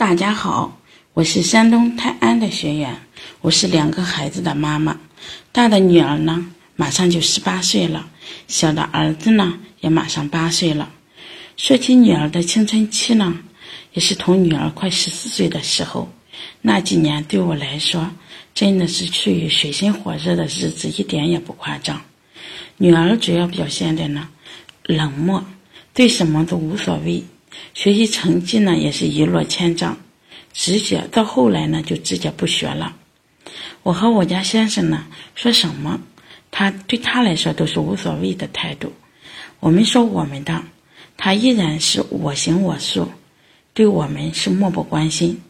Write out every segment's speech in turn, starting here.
大家好，我是山东泰安的学员，我是两个孩子的妈妈。大的女儿呢，马上就十八岁了，小的儿子呢，也马上八岁了。说起女儿的青春期呢，也是同女儿快十四岁的时候，那几年对我来说，真的是处于水深火热的日子，一点也不夸张。女儿主要表现的呢，冷漠，对什么都无所谓。学习成绩呢也是一落千丈，直接到后来呢就直接不学了。我和我家先生呢说什么，他对他来说都是无所谓的态度。我们说我们的，他依然是我行我素，对我们是漠不关心。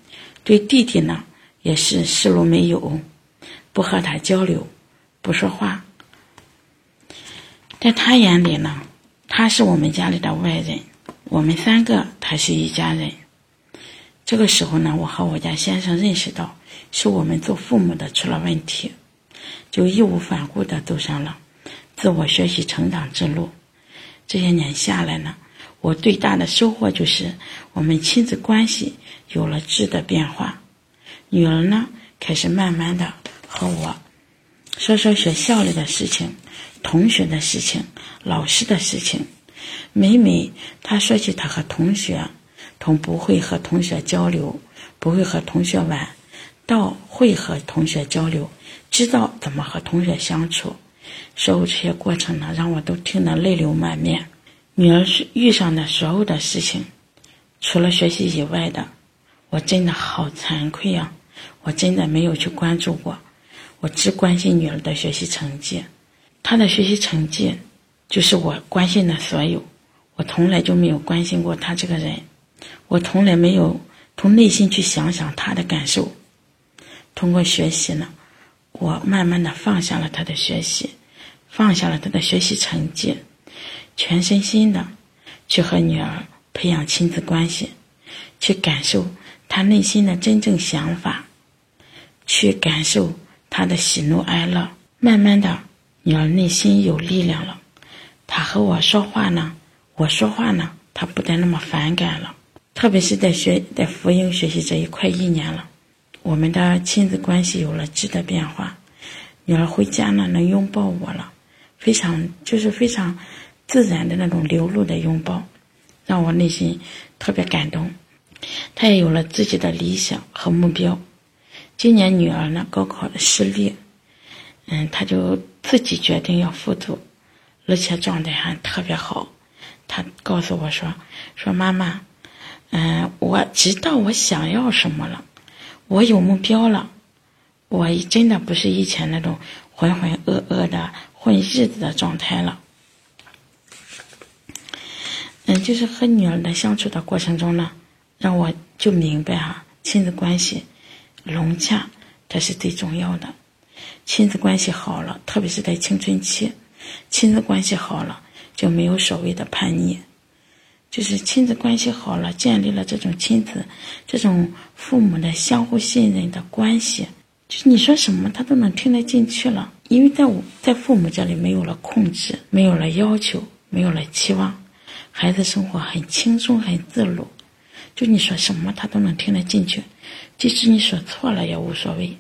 对弟弟呢也是视如没有，不和他交流，不说话。在他眼里呢，他是我们家里的外人。我们三个，才是一家人。这个时候呢，我和我家先生认识到，是我们做父母的出了问题，就义无反顾的走上了自我学习成长之路。这些年下来呢，我最大的收获就是我们亲子关系有了质的变化。女儿呢，开始慢慢的和我说说学校里的事情、同学的事情、老师的事情。每每他说起他和同学，从不会和同学交流，不会和同学玩，到会和同学交流，知道怎么和同学相处，所有这些过程呢，让我都听得泪流满面。女儿是遇上的所有的事情，除了学习以外的，我真的好惭愧啊！我真的没有去关注过，我只关心女儿的学习成绩，她的学习成绩。就是我关心的所有，我从来就没有关心过他这个人，我从来没有从内心去想想他的感受。通过学习呢，我慢慢的放下了他的学习，放下了他的学习成绩，全身心的去和女儿培养亲子关系，去感受他内心的真正想法，去感受他的喜怒哀乐。慢慢的，女儿内心有力量了。他和我说话呢，我说话呢，他不再那么反感了。特别是在学在福音学习这一块一年了，我们的亲子关系有了质的变化。女儿回家呢，能拥抱我了，非常就是非常自然的那种流露的拥抱，让我内心特别感动。她也有了自己的理想和目标。今年女儿呢，高考失利，嗯，她就自己决定要复读。而且状态还特别好，他告诉我说：“说妈妈，嗯，我知道我想要什么了，我有目标了，我真的不是以前那种浑浑噩噩的混日子的状态了。”嗯，就是和女儿的相处的过程中呢，让我就明白哈，亲子关系融洽，才是最重要的。亲子关系好了，特别是在青春期。亲子关系好了，就没有所谓的叛逆。就是亲子关系好了，建立了这种亲子、这种父母的相互信任的关系，就是你说什么他都能听得进去了。因为在我在父母这里没有了控制，没有了要求，没有了期望，孩子生活很轻松、很自如。就你说什么他都能听得进去，即使你说错了也无所谓。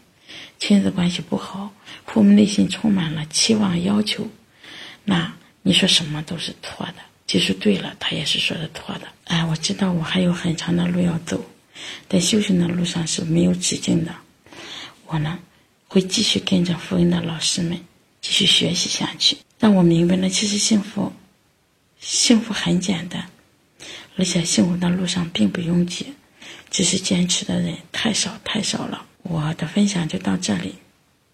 亲子关系不好，父母内心充满了期望、要求。那你说什么都是错的，即使对了，他也是说的错的。哎，我知道我还有很长的路要走，在修行的路上是没有止境的。我呢，会继续跟着福音的老师们继续学习下去，让我明白了，其实幸福，幸福很简单，而且幸福的路上并不拥挤，只是坚持的人太少太少了。我的分享就到这里，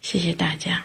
谢谢大家。